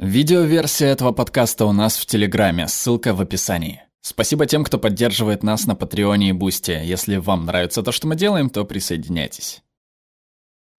Видеоверсия этого подкаста у нас в Телеграме, ссылка в описании. Спасибо тем, кто поддерживает нас на Патреоне и Бусте. Если вам нравится то, что мы делаем, то присоединяйтесь.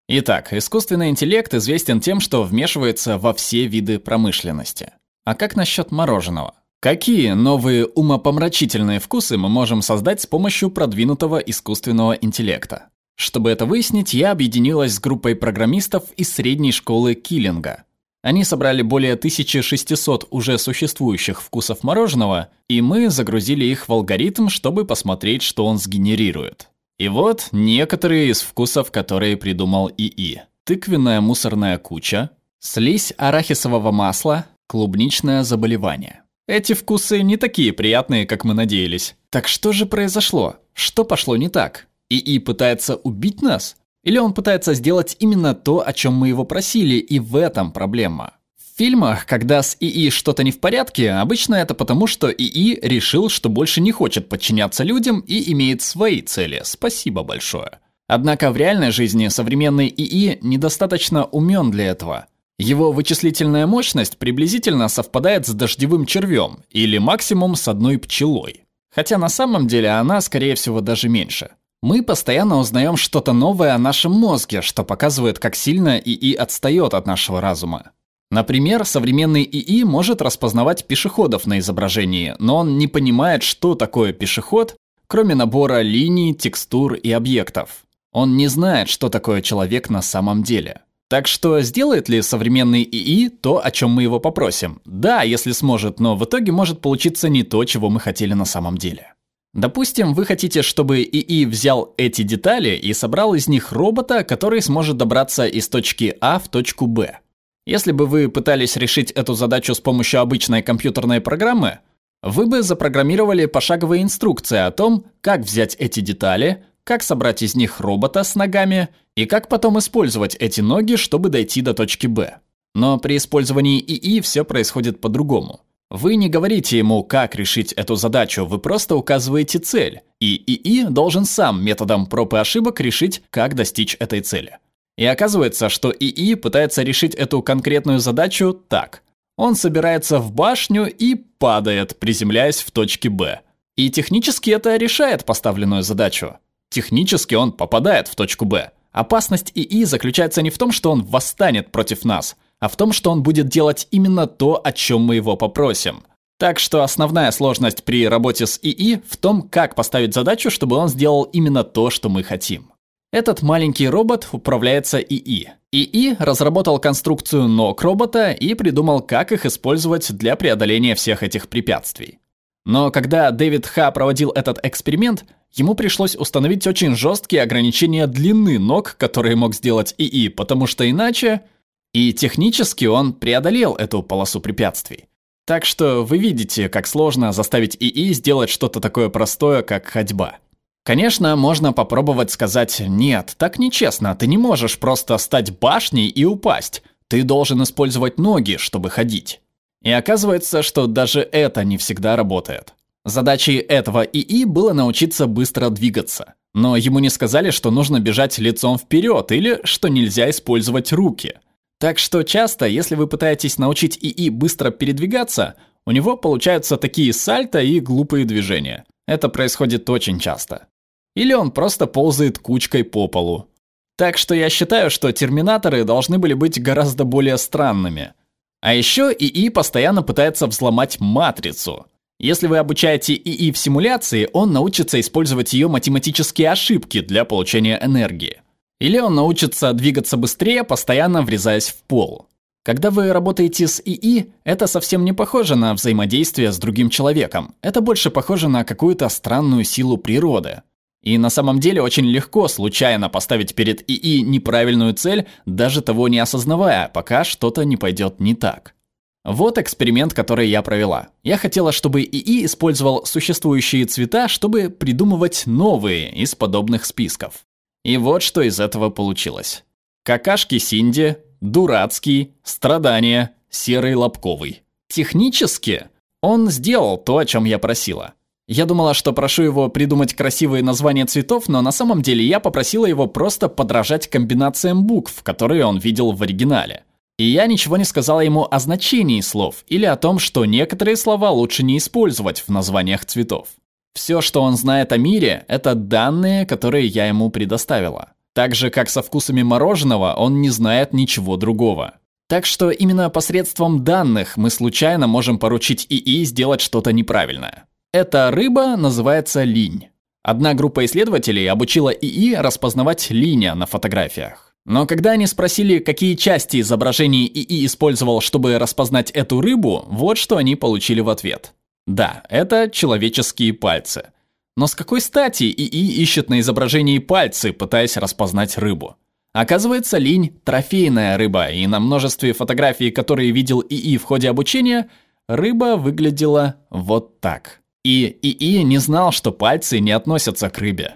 Итак, искусственный интеллект известен тем, что вмешивается во все виды промышленности. А как насчет мороженого? Какие новые умопомрачительные вкусы мы можем создать с помощью продвинутого искусственного интеллекта? Чтобы это выяснить, я объединилась с группой программистов из средней школы Киллинга. Они собрали более 1600 уже существующих вкусов мороженого, и мы загрузили их в алгоритм, чтобы посмотреть, что он сгенерирует. И вот некоторые из вкусов, которые придумал ИИ. Тыквенная мусорная куча, слизь арахисового масла, клубничное заболевание. Эти вкусы не такие приятные, как мы надеялись. Так что же произошло? Что пошло не так? ИИ пытается убить нас? Или он пытается сделать именно то, о чем мы его просили, и в этом проблема? В фильмах, когда с ИИ что-то не в порядке, обычно это потому, что ИИ решил, что больше не хочет подчиняться людям и имеет свои цели. Спасибо большое. Однако в реальной жизни современный ИИ недостаточно умен для этого. Его вычислительная мощность приблизительно совпадает с дождевым червем или максимум с одной пчелой. Хотя на самом деле она, скорее всего, даже меньше. Мы постоянно узнаем что-то новое о нашем мозге, что показывает, как сильно ИИ отстает от нашего разума. Например, современный ИИ может распознавать пешеходов на изображении, но он не понимает, что такое пешеход, кроме набора линий, текстур и объектов. Он не знает, что такое человек на самом деле. Так что сделает ли современный ИИ то, о чем мы его попросим? Да, если сможет, но в итоге может получиться не то, чего мы хотели на самом деле. Допустим, вы хотите, чтобы ИИ взял эти детали и собрал из них робота, который сможет добраться из точки А в точку Б. Если бы вы пытались решить эту задачу с помощью обычной компьютерной программы, вы бы запрограммировали пошаговые инструкции о том, как взять эти детали, как собрать из них робота с ногами и как потом использовать эти ноги, чтобы дойти до точки Б. Но при использовании ИИ все происходит по-другому. Вы не говорите ему, как решить эту задачу, вы просто указываете цель, и ИИ должен сам методом проб и ошибок решить, как достичь этой цели. И оказывается, что ИИ пытается решить эту конкретную задачу так. Он собирается в башню и падает, приземляясь в точке Б. И технически это решает поставленную задачу. Технически он попадает в точку Б. Опасность ИИ заключается не в том, что он восстанет против нас, а в том, что он будет делать именно то, о чем мы его попросим. Так что основная сложность при работе с ИИ в том, как поставить задачу, чтобы он сделал именно то, что мы хотим. Этот маленький робот управляется ИИ. ИИ разработал конструкцию ног робота и придумал, как их использовать для преодоления всех этих препятствий. Но когда Дэвид Ха проводил этот эксперимент, ему пришлось установить очень жесткие ограничения длины ног, которые мог сделать ИИ, потому что иначе... И технически он преодолел эту полосу препятствий. Так что вы видите, как сложно заставить ИИ сделать что-то такое простое, как ходьба. Конечно, можно попробовать сказать «нет, так нечестно, ты не можешь просто стать башней и упасть, ты должен использовать ноги, чтобы ходить». И оказывается, что даже это не всегда работает. Задачей этого ИИ было научиться быстро двигаться. Но ему не сказали, что нужно бежать лицом вперед или что нельзя использовать руки. Так что часто, если вы пытаетесь научить ИИ быстро передвигаться, у него получаются такие сальто и глупые движения. Это происходит очень часто. Или он просто ползает кучкой по полу. Так что я считаю, что терминаторы должны были быть гораздо более странными – а еще ИИ постоянно пытается взломать матрицу. Если вы обучаете ИИ в симуляции, он научится использовать ее математические ошибки для получения энергии. Или он научится двигаться быстрее, постоянно врезаясь в пол. Когда вы работаете с ИИ, это совсем не похоже на взаимодействие с другим человеком. Это больше похоже на какую-то странную силу природы. И на самом деле очень легко случайно поставить перед ИИ неправильную цель, даже того не осознавая, пока что-то не пойдет не так. Вот эксперимент, который я провела. Я хотела, чтобы ИИ использовал существующие цвета, чтобы придумывать новые из подобных списков. И вот что из этого получилось. Какашки Синди, дурацкий, страдания, серый лобковый. Технически он сделал то, о чем я просила. Я думала, что прошу его придумать красивые названия цветов, но на самом деле я попросила его просто подражать комбинациям букв, которые он видел в оригинале. И я ничего не сказала ему о значении слов или о том, что некоторые слова лучше не использовать в названиях цветов. Все, что он знает о мире, это данные, которые я ему предоставила. Так же, как со вкусами мороженого, он не знает ничего другого. Так что именно посредством данных мы случайно можем поручить ИИ сделать что-то неправильное. Эта рыба называется линь. Одна группа исследователей обучила ИИ распознавать линия на фотографиях. Но когда они спросили, какие части изображений ИИ использовал, чтобы распознать эту рыбу, вот что они получили в ответ. Да, это человеческие пальцы. Но с какой стати ИИ ищет на изображении пальцы, пытаясь распознать рыбу? Оказывается, линь – трофейная рыба, и на множестве фотографий, которые видел ИИ в ходе обучения, рыба выглядела вот так. И ИИ не знал, что пальцы не относятся к рыбе.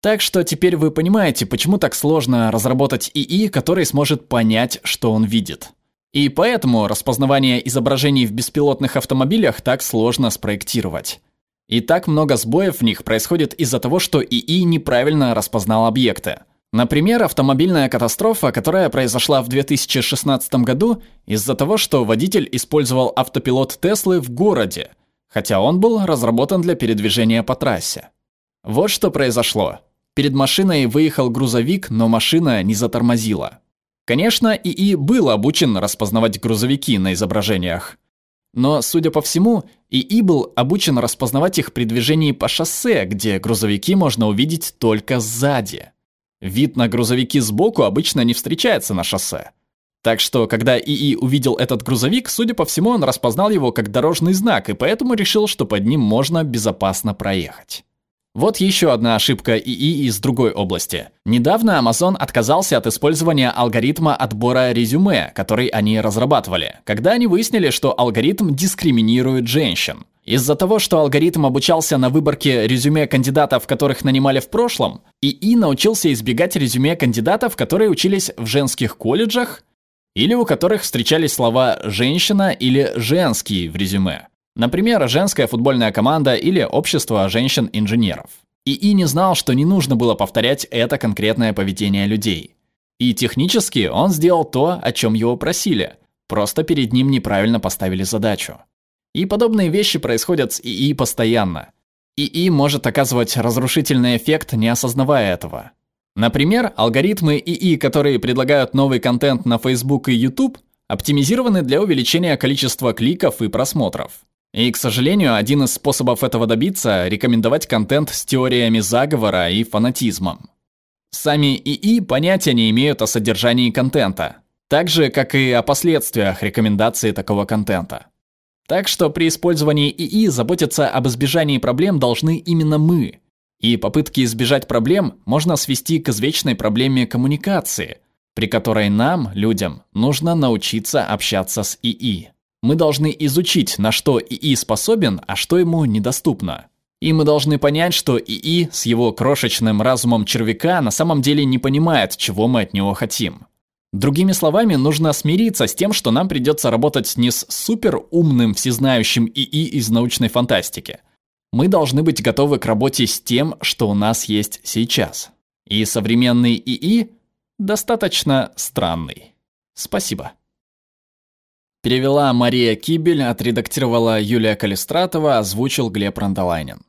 Так что теперь вы понимаете, почему так сложно разработать ИИ, который сможет понять, что он видит. И поэтому распознавание изображений в беспилотных автомобилях так сложно спроектировать. И так много сбоев в них происходит из-за того, что ИИ неправильно распознал объекты. Например, автомобильная катастрофа, которая произошла в 2016 году из-за того, что водитель использовал автопилот Теслы в городе, хотя он был разработан для передвижения по трассе. Вот что произошло. Перед машиной выехал грузовик, но машина не затормозила. Конечно, ИИ был обучен распознавать грузовики на изображениях. Но, судя по всему, ИИ был обучен распознавать их при движении по шоссе, где грузовики можно увидеть только сзади. Вид на грузовики сбоку обычно не встречается на шоссе. Так что, когда ИИ увидел этот грузовик, судя по всему, он распознал его как дорожный знак и поэтому решил, что под ним можно безопасно проехать. Вот еще одна ошибка ИИ из другой области. Недавно Amazon отказался от использования алгоритма отбора резюме, который они разрабатывали, когда они выяснили, что алгоритм дискриминирует женщин. Из-за того, что алгоритм обучался на выборке резюме кандидатов, которых нанимали в прошлом, ИИ научился избегать резюме кандидатов, которые учились в женских колледжах или у которых встречались слова «женщина» или «женский» в резюме. Например, женская футбольная команда или общество женщин-инженеров. ИИ не знал, что не нужно было повторять это конкретное поведение людей. И технически он сделал то, о чем его просили, просто перед ним неправильно поставили задачу. И подобные вещи происходят с ИИ постоянно. ИИ может оказывать разрушительный эффект, не осознавая этого. Например, алгоритмы ИИ, которые предлагают новый контент на Facebook и YouTube, оптимизированы для увеличения количества кликов и просмотров. И, к сожалению, один из способов этого добиться – рекомендовать контент с теориями заговора и фанатизмом. Сами ИИ понятия не имеют о содержании контента, так же, как и о последствиях рекомендации такого контента. Так что при использовании ИИ заботиться об избежании проблем должны именно мы. И попытки избежать проблем можно свести к извечной проблеме коммуникации, при которой нам, людям, нужно научиться общаться с ИИ. Мы должны изучить, на что ИИ способен, а что ему недоступно. И мы должны понять, что ИИ с его крошечным разумом червяка на самом деле не понимает, чего мы от него хотим. Другими словами, нужно смириться с тем, что нам придется работать не с суперумным всезнающим ИИ из научной фантастики. Мы должны быть готовы к работе с тем, что у нас есть сейчас. И современный ИИ достаточно странный. Спасибо. Перевела Мария Кибель, отредактировала Юлия Калистратова, озвучил Глеб Рандолайнин.